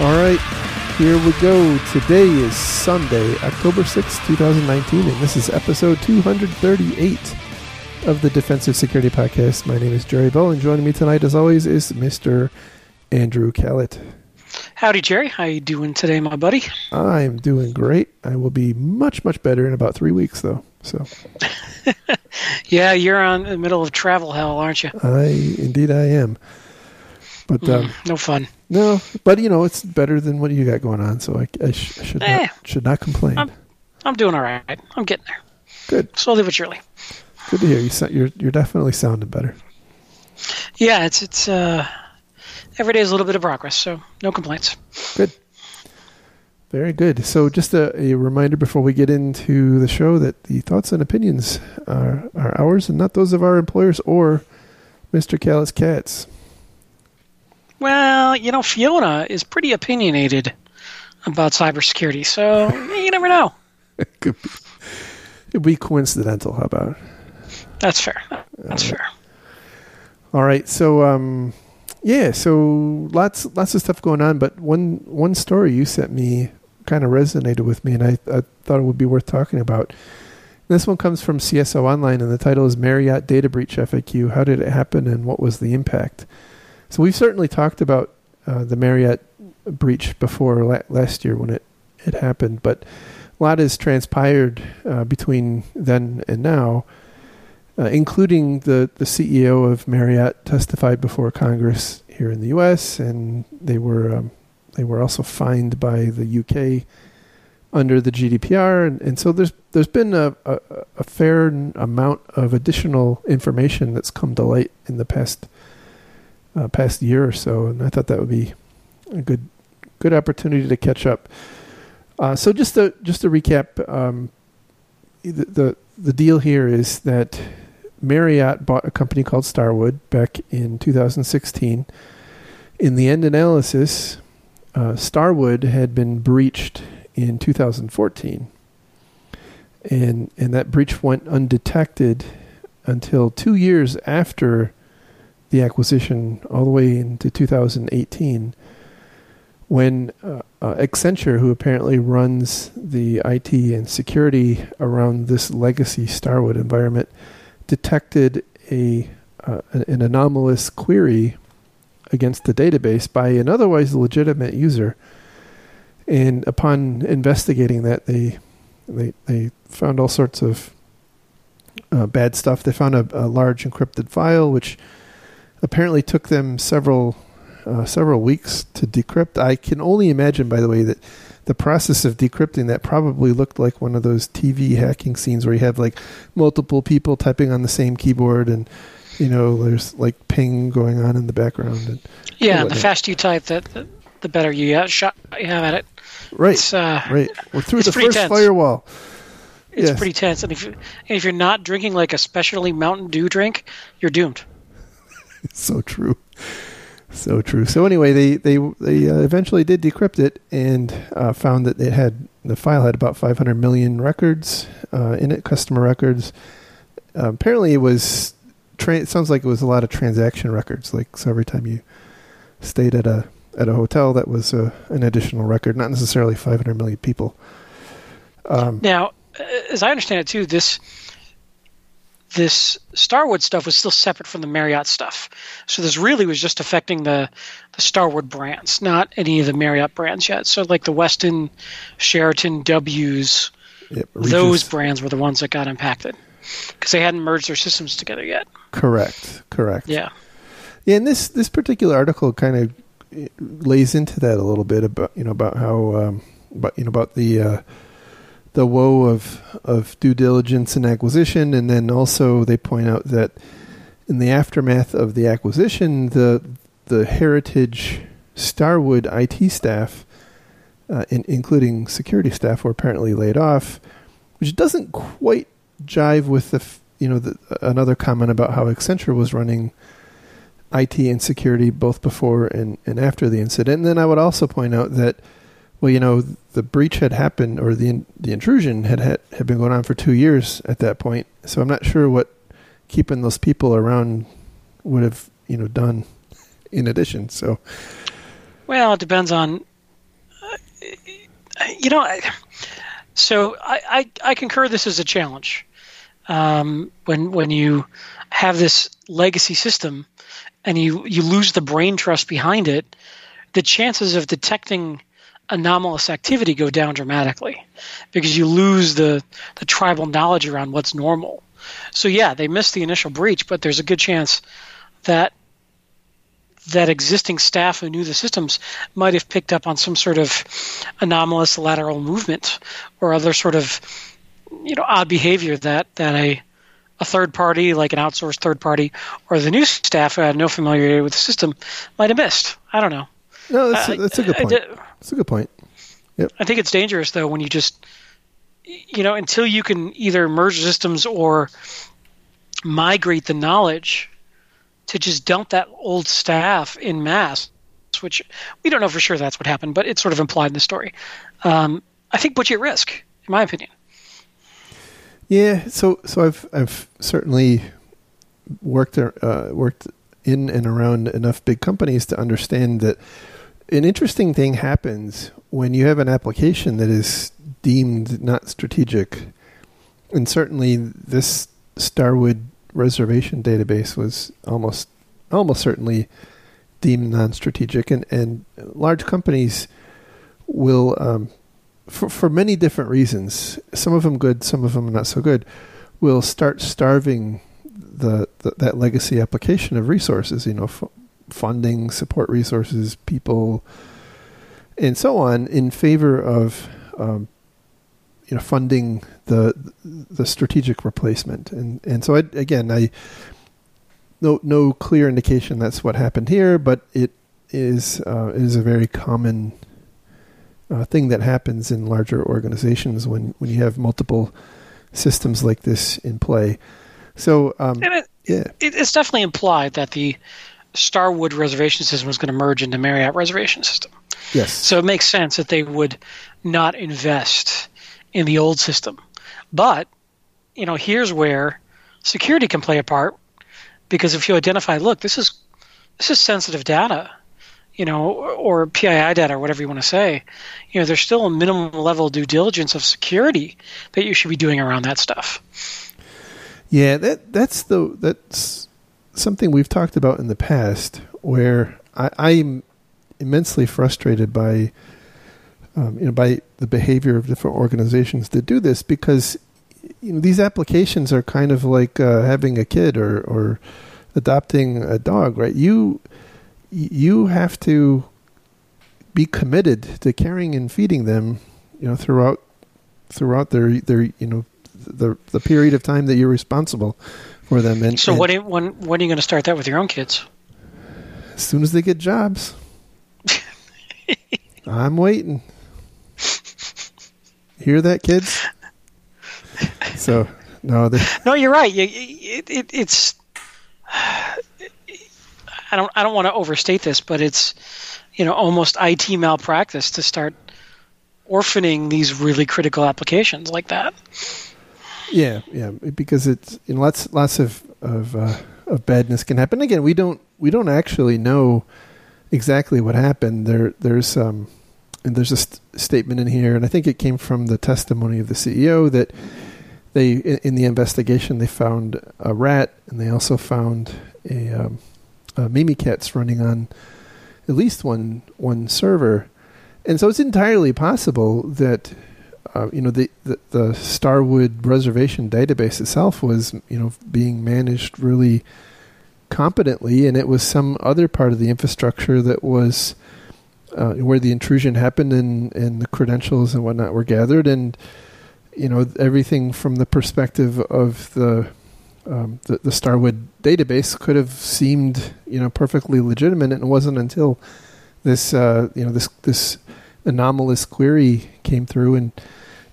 All right, here we go. Today is Sunday, October 6th, 2019, and this is episode 238 of the Defensive Security Podcast. My name is Jerry Bell, and joining me tonight, as always, is Mr. Andrew Kalat. Howdy, Jerry. How you doing today, my buddy? I'm doing great. I will be much, much better in about three weeks, though. So, yeah, you're on the middle of travel hell, aren't you? I indeed I am. But um, Mm, no fun. No, but you know it's better than what you got going on, so I, I, sh- I should Eh. not should not complain. I'm- I'm doing all right. I'm getting there. Good, Slowly but surely. good to hear. You sound, you're you're definitely sounding better. Yeah, it's it's uh every day is a little bit of progress, so no complaints. Good. Very good. So, just a, a reminder before we get into the show that the thoughts and opinions are, are ours and not those of our employers or Mr. Kalat's Cats. Well, you know, Fiona is pretty opinionated about cybersecurity, so you never know. It could be, it'd be coincidental. How about? That's fair. That's fair. All right. So, um, yeah. So lots lots of stuff going on, but one one story you sent me kind of resonated with me, and I, I thought it would be worth talking about. This one comes from CSO Online, and the title is Marriott Data Breach FAQ. How did it happen, and what was the impact? So we've certainly talked about uh, the Marriott breach before la- last year when it it happened, but a lot has transpired uh, between then and now uh, including the, the CEO of Marriott testified before Congress here in the U.S. and they were um, they were also fined by the U.K. under the GDPR, and, and so there's there's been a, a, a fair amount of additional information that's come to light in the past uh, past year or so, and I thought that would be a good good opportunity to catch up. Uh, so just to just to recap, um, the, the the deal here is that Marriott bought a company called Starwood back in 2016. In the end analysis, uh, Starwood had been breached in 2014, and and that breach went undetected until two years after the acquisition, all the way into 2018, when uh, uh, Accenture, who apparently runs the IT and security around this legacy Starwood environment, detected a uh, an anomalous query against the database by an otherwise legitimate user. And upon investigating that, they they they found all sorts of uh, bad stuff. They found a, a large encrypted file, which apparently took them several uh, several weeks to decrypt. I can only imagine, by the way, that the process of decrypting that probably looked like one of those TV hacking scenes where you have like multiple people typing on the same keyboard and you know there's like ping going on in the background. And, Yeah, Well, the faster you type, the, the, the better you have, shot you have at it. right, It's uh, right. We're through the first tense. firewall. it's Yes. pretty tense, and if you, if you're not drinking like a specially Mountain Dew drink, you're doomed. so true. So true. So anyway they they they uh, eventually did decrypt it and uh, found that it had the file had about 500 million records uh, in it customer records. Uh, apparently it was tra- it sounds like it was a lot of transaction records. Like so every time you stayed at a at a hotel that was uh, an additional record not necessarily 500 million people. Um, Now, as I understand it too, this this Starwood stuff was still separate from the Marriott stuff. So this really was just affecting the the Starwood brands, not any of the Marriott brands yet. So like the Westin, Sheraton, W's, it those brands were the ones that got impacted because they hadn't merged their systems together yet. correct correct Yeah. Yeah, and this this particular article kind of lays into that a little bit about you know about how um, about you know about the uh, the woe of of due diligence and acquisition, and then also they point out that in the aftermath of the acquisition, the the heritage Starwood IT staff, uh, in, including security staff, were apparently laid off, which doesn't quite jive with the you know the, another comment about how Accenture was running IT and security both before and, and after the incident. And then I would also point out that well, you know, the breach had happened or the the intrusion had, had had been going on for two years at that point. So I'm not sure what keeping those people around would have you know done in addition. So, well, it depends on uh, you know. So I, I, I concur this is a challenge um, when when you have this legacy system and you you lose the brain trust behind it. The chances of detecting anomalous activity go down dramatically because you lose the the tribal knowledge around what's normal. So yeah, they missed the initial breach, but there's a good chance that that existing staff who knew the systems might have picked up on some sort of anomalous lateral movement or other sort of you know odd behavior that that a a third party like an outsourced third party or the new staff who had no familiarity with the system might have missed. I don't know. No, that's, uh, that's a good point. That's a good point. Yep. I think it's dangerous though when you just you know until you can either merge systems or migrate the knowledge to just dump that old staff in mass, which we don't know for sure that's what happened, but it's sort of implied in the story. Um, I think puts you at risk, in my opinion. Yeah, so so I've I've certainly worked uh, worked in and around enough big companies to understand that an interesting thing happens when you have an application that is deemed not strategic, and certainly this Starwood reservation database was almost almost certainly deemed non-strategic, and and large companies will, um, for for many different reasons, some of them good, some of them not so good, will start starving the, the that legacy application of resources. You know, f- funding, support resources, people, and so on, in favor of um, you know funding the the strategic replacement. And and so I, again I no no clear indication that's what happened here but it is uh, is a very common uh, thing that happens in larger organizations when when you have multiple systems like this in play. So um, it, yeah. it, it's definitely implied that the Starwood reservation system was going to merge into Marriott reservation system yes so it makes sense that they would not invest in the old system. But, you know, here's where security can play a part because if you identify, look, this is this is sensitive data, you know, or PII data or whatever you want to say, you know, there's still a minimum level due diligence of security that you should be doing around that stuff. Yeah, that that's the that's something we've talked about in the past where I, I'm immensely frustrated by um, you know, by the behavior of different organizations to do this because you know these applications are kind of like uh, having a kid or or adopting a dog, right? You you have to be committed to caring and feeding them, you know, throughout throughout their their you know the the period of time that you're responsible for them. And so, and what when when are you going to start that with your own kids? As soon as they get jobs. I'm waiting. Hear that, kids? So no, no, you're right. It, it, it's I don't I don't want to overstate this, but it's you know almost IT malpractice to start orphaning these really critical applications like that. Yeah, yeah, because it's you know lots lots of of uh, of badness can happen. Again, we don't we don't actually know exactly what happened. There there's um and there's a st- statement in here, and I think it came from the testimony of the CEO that they, in, in the investigation, they found a rat, and they also found a, um, a Mimikatz running on at least one one server, and so it's entirely possible that uh, you know the, the, the Starwood reservation database itself was you know being managed really competently, and it was some other part of the infrastructure that was uh, where the intrusion happened and, and the credentials and whatnot were gathered. And you know everything from the perspective of the um, the, the, Starwood database could have seemed you know perfectly legitimate and it wasn't until this uh, you know this this anomalous query came through and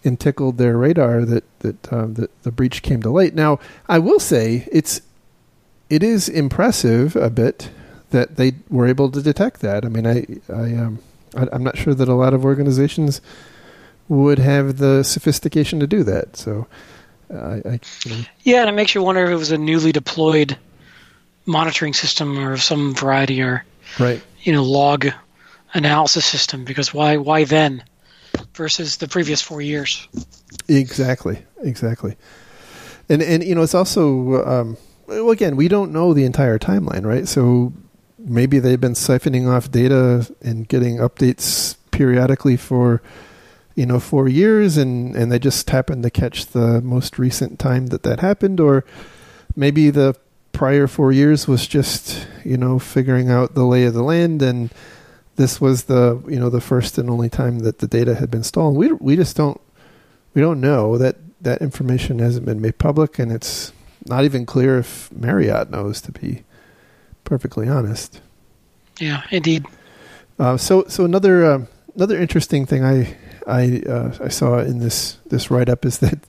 and tickled their radar that that um, that the breach came to light. Now, I will say it's it is impressive a bit that they were able to detect that. I mean, I I um I, I'm not sure that a lot of organizations would have the sophistication to do that. So, uh, I, I you know, Yeah, and it makes you wonder if it was a newly deployed monitoring system or some variety, or right. you know, log analysis system. Because why why then versus the previous four years? Exactly, exactly. And and you know it's also um, well again we don't know the entire timeline, right? So maybe they've been siphoning off data and getting updates periodically for you know four years, and and they just happened to catch the most recent time that that happened, or maybe the prior four years was just you know figuring out the lay of the land and this was the you know the first and only time that the data had been stolen. We we just don't we don't know that that information hasn't been made public, and it's not even clear if Marriott knows. To be perfectly honest, Yeah, indeed. uh, so so another uh, another interesting thing I I uh, I saw in this this write up is that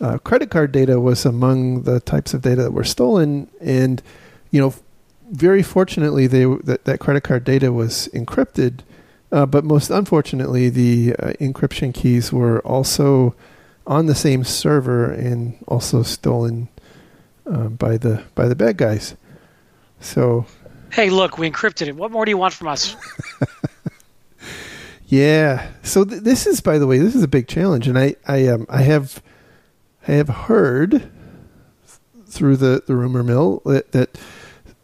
uh, credit card data was among the types of data that were stolen, and you know very fortunately they that, that credit card data was encrypted, uh, but most unfortunately the uh, encryption keys were also on the same server and also stolen uh, by the by the bad guys. So Hey, look, we encrypted it. What more do you want from us? Yeah. So th- this is, by the way, this is a big challenge, and I, I, um, I have, I have heard through the, the rumor mill that, that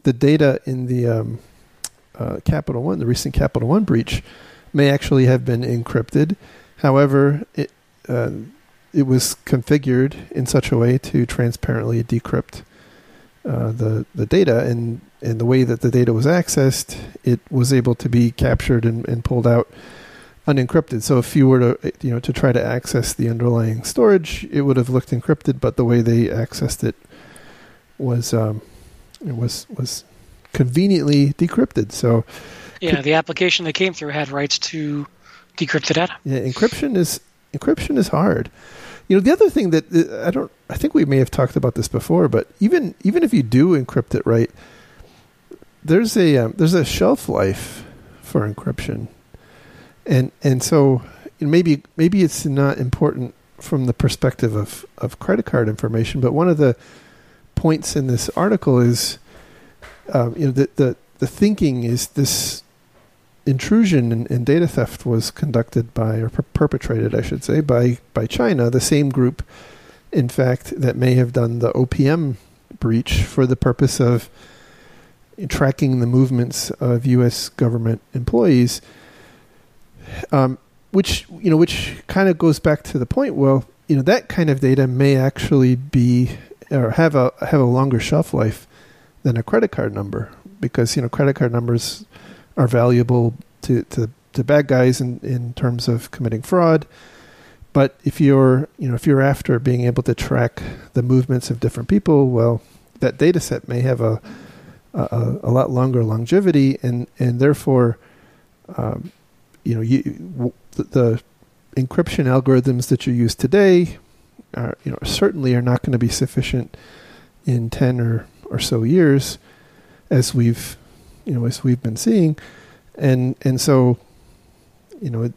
the data in the um, uh, Capital One, the recent Capital One breach, may actually have been encrypted. However, it uh, it was configured in such a way to transparently decrypt uh, the the data, and and the way that the data was accessed, it was able to be captured and, and pulled out unencrypted. So if you were to you know to try to access the underlying storage, it would have looked encrypted, but the way they accessed it was um, was was conveniently decrypted. So Yeah, the application that came through had rights to decrypt the data. yeah, encryption is encryption is hard. You know, the other thing that uh, I don't I think we may have talked about this before, but even even if you do encrypt it right, there's a um, there's a shelf life for encryption, and and so maybe maybe it's not important from the perspective of of credit card information, but one of the points in this article is, um, you know, the, the the thinking is this intrusion and, and data theft was conducted by or per- perpetrated, I should say, by by China, the same group, in fact, that may have done the OPM breach for the purpose of tracking the movements of U.S. government employees. Um, which you know, which kind of goes back to the point. Well, you know, that kind of data may actually be or have a have a longer shelf life than a credit card number because you know credit card numbers are valuable to to, to bad guys in, in terms of committing fraud. But if you're you know if you're after being able to track the movements of different people, well, that data set may have a a, a lot longer longevity, and and therefore, um, you know, you the, the encryption algorithms that you use today are you know certainly are not going to be sufficient in ten or or so years, as we've you know as we've been seeing, and and so you know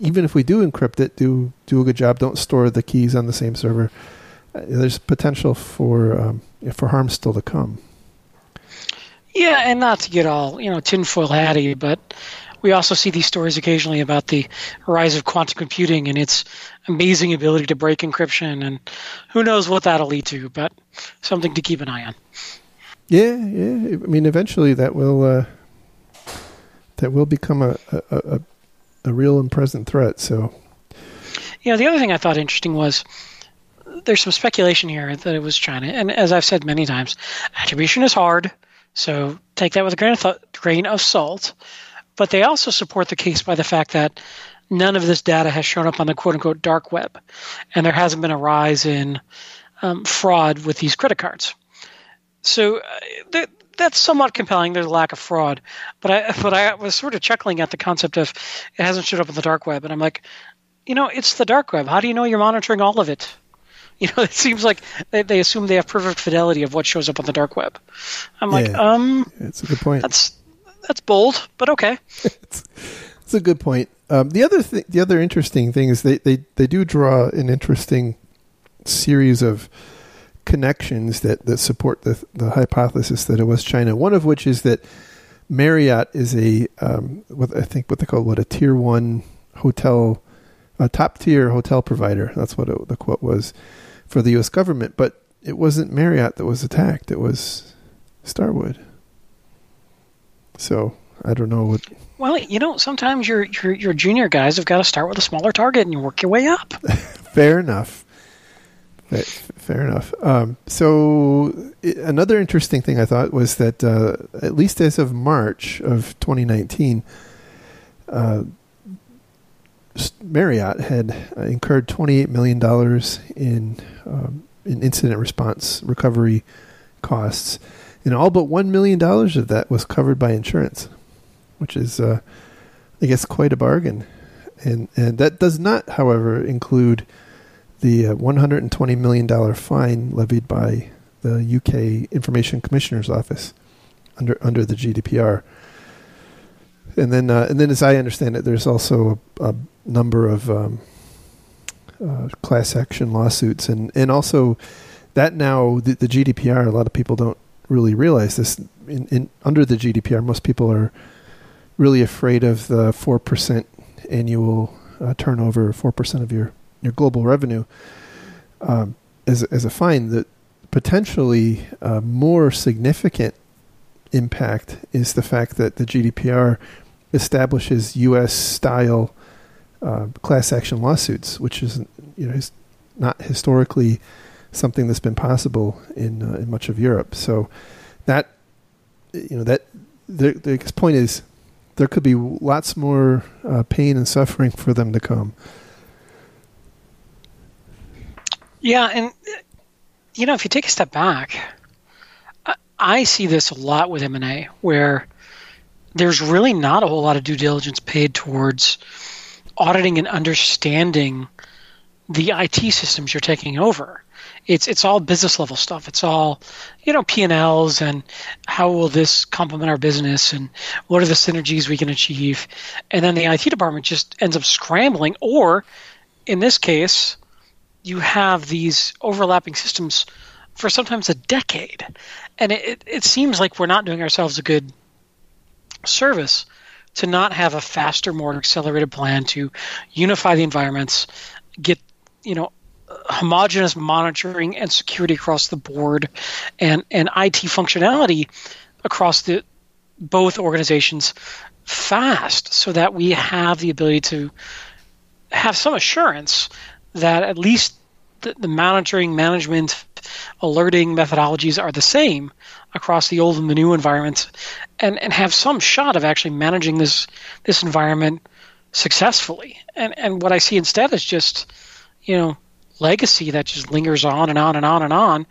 even if we do encrypt it, do do a good job. Don't store the keys on the same server. Uh, there's potential for um, for harm still to come. Yeah, and not to get all you know tinfoil hatty, but we also see these stories occasionally about the rise of quantum computing and its amazing ability to break encryption, and who knows what that'll lead to, but something to keep an eye on. Yeah, yeah. I mean, eventually that will uh, that will become a, a, a, a real and present threat. So You know, the other thing I thought interesting was there's some speculation here that it was China, and as I've said many times, attribution is hard, so take that with a grain of th- grain of salt. But they also support the case by the fact that none of this data has shown up on the quote unquote dark web, and there hasn't been a rise in um, fraud with these credit cards. So uh, that, that's somewhat compelling. There's a lack of fraud, but I but I was sort of chuckling at the concept of it hasn't showed up on the dark web, and I'm like, you know, it's the dark web. How do you know you're monitoring all of it? You know, it seems like they, they assume they have perfect fidelity of what shows up on the dark web. I'm like, Yeah. um, that's a good point. that's that's bold, but okay. it's, it's a good point. Um, the other th- the other interesting thing is they, they, they do draw an interesting series of connections that, that support the the hypothesis that it was China. One of which is that Marriott is a um, what I think what they call what a tier one hotel, a top tier hotel provider. That's what it, the quote was for the U.S. government. But it wasn't Marriott that was attacked. It was Starwood. So I don't know what Well, you know, sometimes your your your junior guys have got to start with a smaller target and you work your way up. Fair enough. Fa- Fair enough. Um, so i- another interesting thing I thought was that uh, at least as of March of 2019, uh, Marriott had uh, incurred 28 million dollars in um, in incident response recovery costs, and all but one million dollars of that was covered by insurance, which is, uh, I guess, quite a bargain. And and that does not, however, include the uh, 120 million dollar fine levied by the UK Information Commissioner's Office under under the GDPR. And then uh, and then, as I understand it, there's also a, a number of um, uh, class action lawsuits, and and also that now the, the GDPR. A lot of people don't really realize this. In, in under the GDPR, most people are really afraid of the four percent annual uh, turnover, four percent of your your global revenue um, as as a fine. That potentially uh, more significant impact is the fact that the GDPR establishes U.S. style uh, class action lawsuits, which is you know is not historically something that's been possible in uh, in much of Europe. So that you know that the, the point is there could be lots more uh, pain and suffering for them to come. Yeah, and you know, if you take a step back, I, I see this a lot with M and A, where there's really not a whole lot of due diligence paid towards auditing and understanding the IT systems you're taking over. It's it's all business level stuff. It's all you know P and Ls and how will this complement our business and what are the synergies we can achieve, and then the IT department just ends up scrambling. Or in this case, you have these overlapping systems for sometimes a decade, and it, it, it seems like we're not doing ourselves a good service to not have a faster, more accelerated plan to unify the environments, get you know homogeneous monitoring and security across the board, and and IT functionality across the both organizations fast, so that we have the ability to have some assurance that at least the, the monitoring, management, alerting methodologies are the same across the old and the new environments, and, and have some shot of actually managing this this environment successfully. And and what I see instead is just, you know, legacy that just lingers on and on and on and on,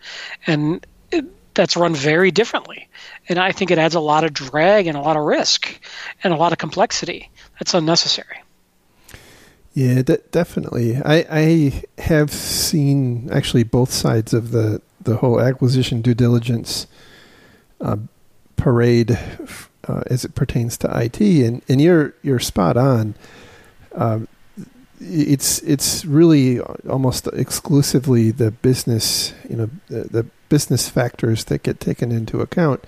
and it, that's run very differently. And I think it adds a lot of drag and a lot of risk and a lot of complexity that's unnecessary. Yeah, de- definitely. I, I have seen actually both sides of the, the whole acquisition due diligence uh, parade uh, as it pertains to IT, and, and you're you're spot on. Um, it's it's really almost exclusively the business, you know, the, the business factors that get taken into account.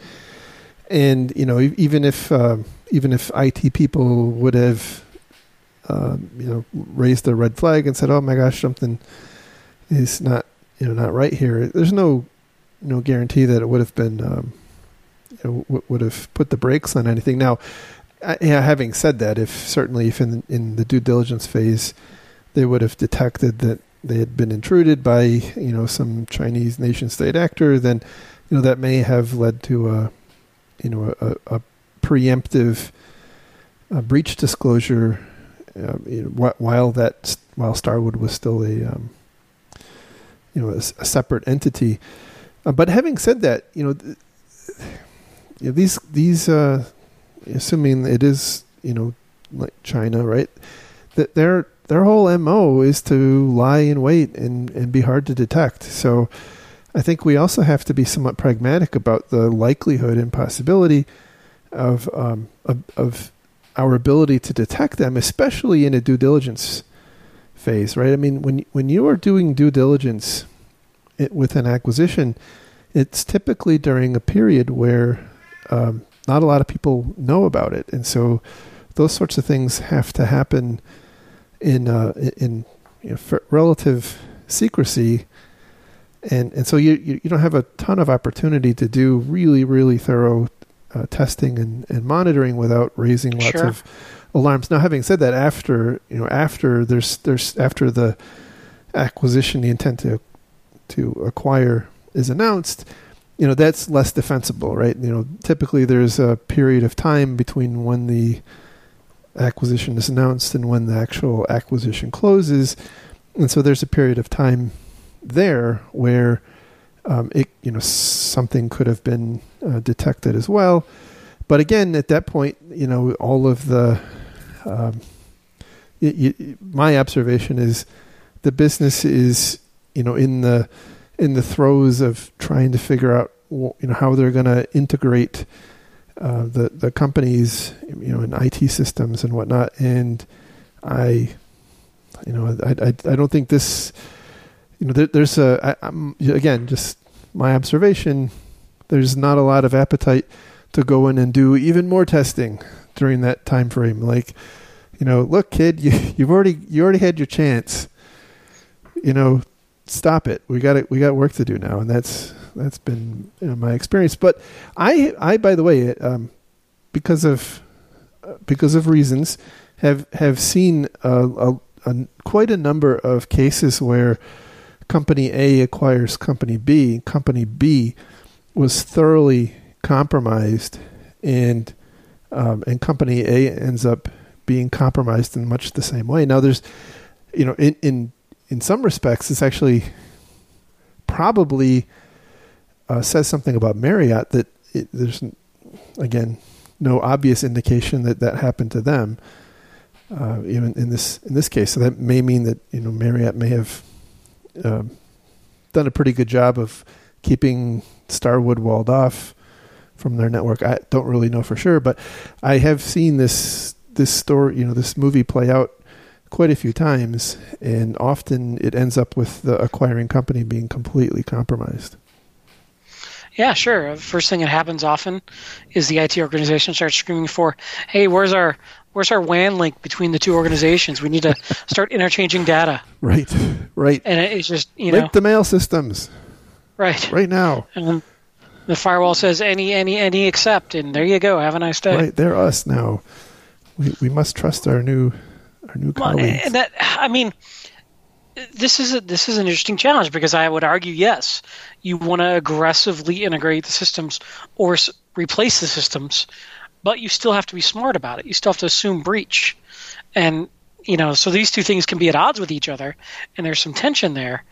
And you know, even if uh, even if IT people would have um, you know, raised a red flag and said, "Oh my gosh, something is not, you know, not right here." There's no, no guarantee that it would have been, um, you know, w- would have put the brakes on anything. Now, Having said that, if certainly if in in the due diligence phase they would have detected that they had been intruded by, you know, some Chinese nation state actor, then, you know, that may have led to a, you know, a, a preemptive uh, breach disclosure uh, you know, while that while Starwood was still a um, you know a, a separate entity. Uh, but having said that, you know, th- you know these these uh, assuming it is you know like China, right? That they're their whole mo is to lie in wait and and be hard to detect. So I think we also have to be somewhat pragmatic about the likelihood and possibility of um, of, of our ability to detect them, especially in a due diligence phase, right? I mean, when when you are doing due diligence with an acquisition, it's typically during a period where um, not a lot of people know about it, and so those sorts of things have to happen in uh, in you know, relative secrecy, and and so you, you don't have a ton of opportunity to do really really thorough uh, testing and, and monitoring without raising lots sure. of alarms. Now, having said that, after you know after there's there's after the acquisition, the intent to to acquire is announced, you know that's less defensible, right? You know, typically there's a period of time between when the acquisition is announced and when the actual acquisition closes, and so there's a period of time there where um, it you know something could have been uh, detected as well. But again, at that point, you know, all of the um, my observation is the business is you know in the in the throes of trying to figure out you know how they're going to integrate uh, the the companies you know in IT systems and whatnot. And I, you know, I I, I don't think this, you know, there, there's a I, I'm, again just my observation. There's not a lot of appetite to go in and do even more testing during that time frame. Like, you know, look, kid, you you've already you already had your chance. You know, stop it. We got it. We got work to do now, and that's that's been you know, my experience. But I, I by the way, um, because of uh, because of reasons, have have seen a, a, a, quite a number of cases where company A acquires company B. Company B was thoroughly compromised, and um, and company A ends up being compromised in much the same way. Now, there's you know in in in some respects, it's actually probably uh, says something about Marriott that it, there's again no obvious indication that that happened to them. Uh, even in this in this case, so that may mean that you know Marriott may have um, done a pretty good job of keeping Starwood walled off from their network. I don't really know for sure, but I have seen this this story, you know, this movie play out quite a few times, and often it ends up with the acquiring company being completely compromised. Yeah, sure. Uh, first thing that happens often is the IT organization starts screaming for, "Hey, where's our where's our WAN link between the two organizations? We need to start interchanging data." Right, right. And it's just you link know the mail systems. Right. Right now. And the firewall says any, any, any except, and there you go. Have a nice day. Right, they're us now. We we must trust our new our new colleagues. And that I mean, this is a, this is an interesting challenge because I would argue yes, you want to aggressively integrate the systems or s- replace the systems, but you still have to be smart about it. You still have to assume breach, and you know so these two things can be at odds with each other, and there's some tension there.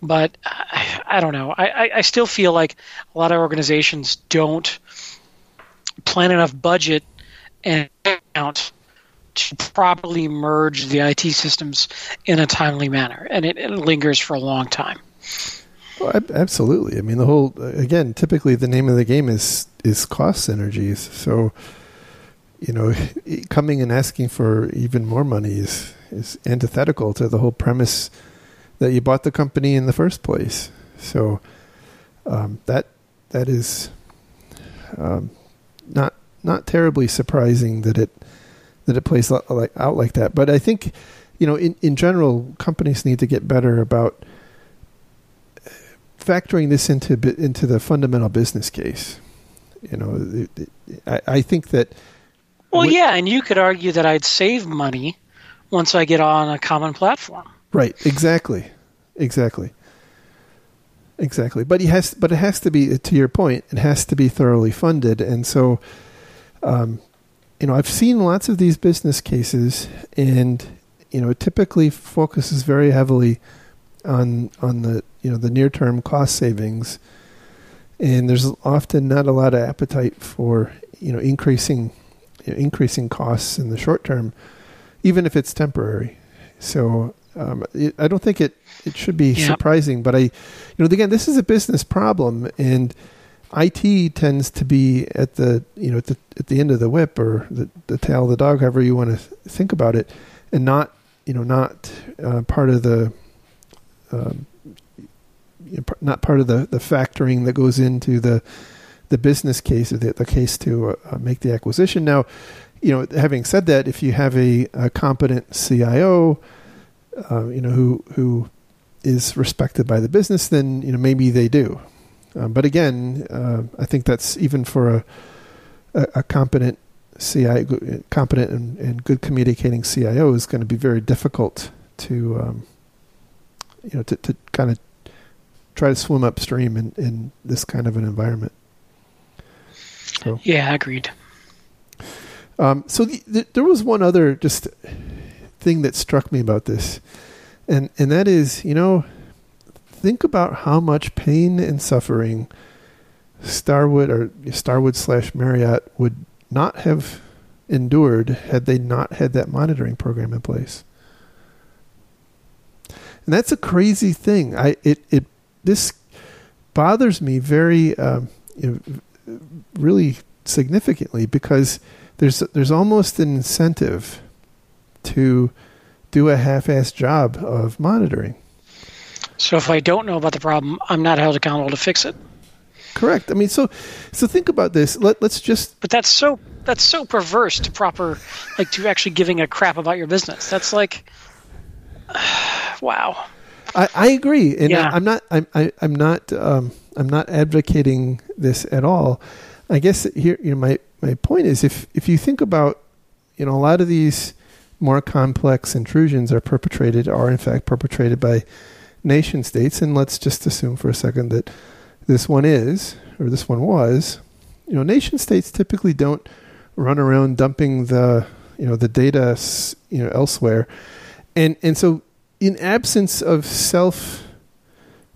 But I, I don't know. I, I still feel like a lot of organizations don't plan enough budget and account to properly merge the IT systems in a timely manner, and it, it lingers for a long time. Well, absolutely. I mean, the whole again, typically the name of the game is is cost synergies. So, you know, coming and asking for even more money is is antithetical to the whole premise that you bought the company in the first place. So, um, that that is um, not not terribly surprising that it that it plays like out like that. But I think, you know, in in general, companies need to get better about factoring this into into the fundamental business case. You know, it, it, I, I think that. Well, yeah, and you could argue that I'd save money once I get on a common platform. Right. Exactly. Exactly. Exactly. But he has. But it has to be. To your point, it has to be thoroughly funded, and so. Um, you know, I've seen lots of these business cases, and you know, it typically focuses very heavily on on the you know the near term cost savings, and there's often not a lot of appetite for you know increasing you know, increasing costs in the short term, even if it's temporary. So um, it, I don't think it it should be Yeah. surprising. But I, you know, again, this is a business problem, and IT tends to be at the you know at the at the end of the whip or the, the tail of the dog, however you want to think about it, and not you know not uh, part of the um, you know, not part of the the factoring that goes into the the business case or the, the case to uh, make the acquisition. Now, you know, having said that, if you have a, a competent CIO, uh, you know, who who is respected by the business, then you know maybe they do. Um, but again, uh, I think that's even for a a, a competent CIO, competent and, and good communicating CIO is going to be very difficult to um, you know to, to kind of try to swim upstream in, in this kind of an environment. So. Yeah, agreed. Um, so the, the, there was one other just thing that struck me about this, and and that is, you know, think about how much pain and suffering Starwood or Starwood slash Marriott would not have endured had they not had that monitoring program in place. And that's a crazy thing. I it it this bothers me very um, really significantly because there's there's almost an incentive to do a half-assed job of monitoring. So if I don't know about the problem, I'm not held accountable to fix it. Correct. I mean, so so think about this. Let let's just But that's so that's so perverse to proper like to actually giving a crap about your business. That's like wow. I, I agree, and Yeah. I, I'm not. I'm. I, I'm not. Um, I'm not advocating this at all. I guess here, you know, my my point is, if if you think about, you know, a lot of these more complex intrusions are perpetrated, are in fact perpetrated by nation states, and let's just assume for a second that this one is, or this one was. You know, nation states typically don't run around dumping the, you know, the data, you know, elsewhere, and and so in absence of self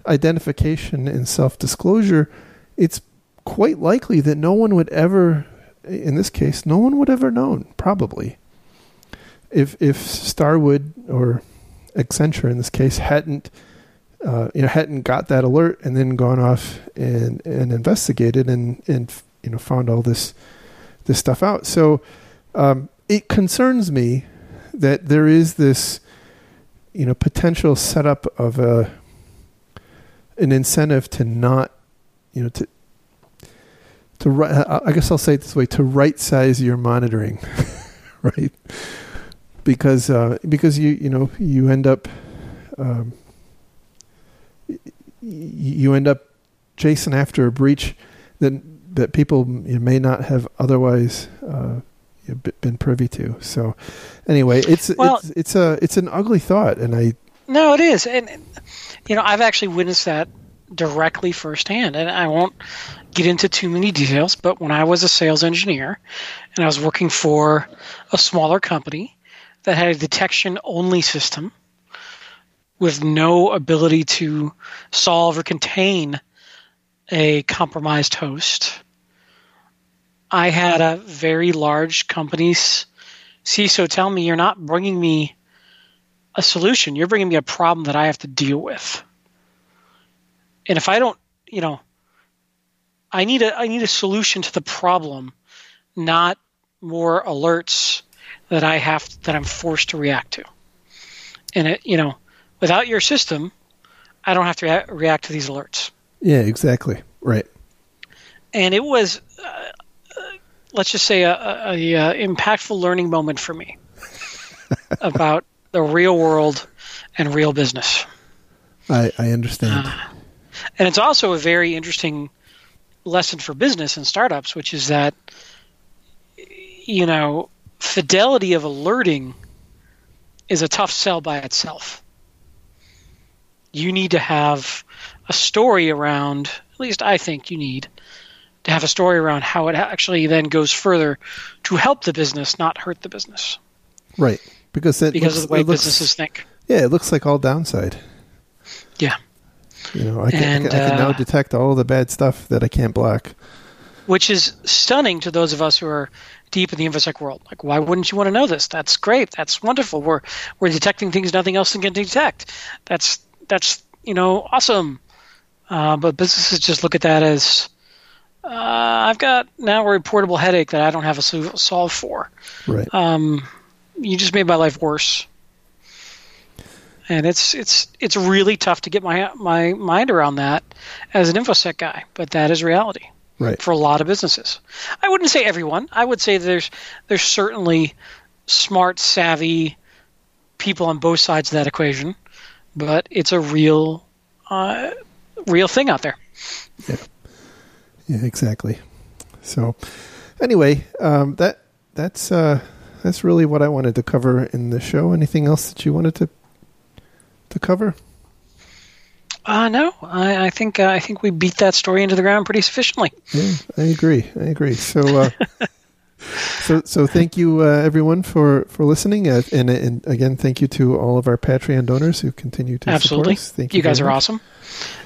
identification and self disclosure, it's quite likely that no one would ever, in this case, no one would ever known, probably. If if Starwood or Accenture in this case hadn't uh, you know hadn't got that alert and then gone off and and investigated and and you know found all this this stuff out. So um, it concerns me that there is this you know potential setup of a an incentive to not you know to to I guess I'll say it this way to right size your monitoring right because uh, because you you know you end up um, you end up chasing after a breach that that people you may not have otherwise uh, you know, be- been privy to. So anyway, it's Well- it's it's a it's an ugly thought, and I No, it is, and you know I've actually witnessed that directly firsthand, and I won't get into too many details. But when I was a sales engineer, and I was working for a smaller company that had a detection-only system with no ability to solve or contain a compromised host, I had a very large company's CISO tell me, "You're not bringing me." a solution. You're bringing me a problem that I have to deal with. And if I don't, you know, I need a I need a solution to the problem, not more alerts that I have that I'm forced to react to. And it, you know, without your system, I don't have to rea- react to these alerts. yeah exactly right And it was, uh, uh, let's just say, a, a, a, uh impactful learning moment for me about the real world and real business. I I understand And it's also a very interesting lesson for business and startups, which is that, you know, fidelity of alerting is a tough sell by itself. You need to have a story around, at least I think you need to have a story around how it actually then goes further to help the business, not hurt the business, right because it because looks, of the way looks- businesses think. yeah it looks like all downside Yeah. you know I can, I And, can, I can now uh, detect all the bad stuff that I can't block which is stunning to those of us who are deep in the infosec world. Like, why wouldn't you want to know this? That's great. That's wonderful. We're we're detecting things nothing else can detect. That's that's you know awesome. Uh, but businesses just look at that as uh, I've got now a reportable headache that I don't have a solve for. Right. Um, you just made my life worse and it's it's it's really tough to get my my mind around that as an infosec guy, but that is reality right. for a lot of businesses. I wouldn't say everyone. I would say there's there's certainly smart, savvy people on both sides of that equation, but it's a real uh, real thing out there. Yeah, yeah, exactly. So, anyway, um, that that's uh, that's really what I wanted to cover in the show. Anything else that you wanted to to cover? Uh, no, I, I think uh, I think we beat that story into the ground pretty sufficiently. Yeah, I agree. I agree. So, uh, so, so thank you uh, everyone for for listening, uh, and, and again, thank you to all of our Patreon donors who continue to absolutely. Support us. Thank you, you guys are much. awesome.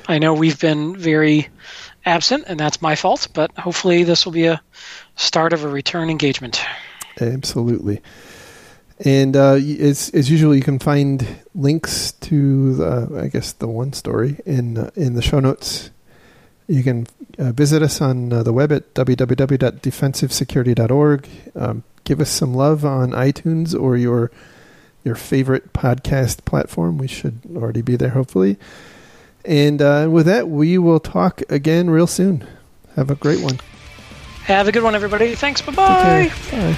I know we've been very absent, and that's my fault. But hopefully, this will be a start of a return engagement. Absolutely. And uh, as, as usual, you can find links to, the, I guess, the one story in uh, in the show notes. You can uh, visit us on uh, the web at www.defensivesecurity.org. Um, give us some love on iTunes or your your favorite podcast platform. We should already be there, hopefully. And uh, with that, we will talk again real soon. Have a great one. Have a good one, everybody. Thanks. Bye-bye. Bye.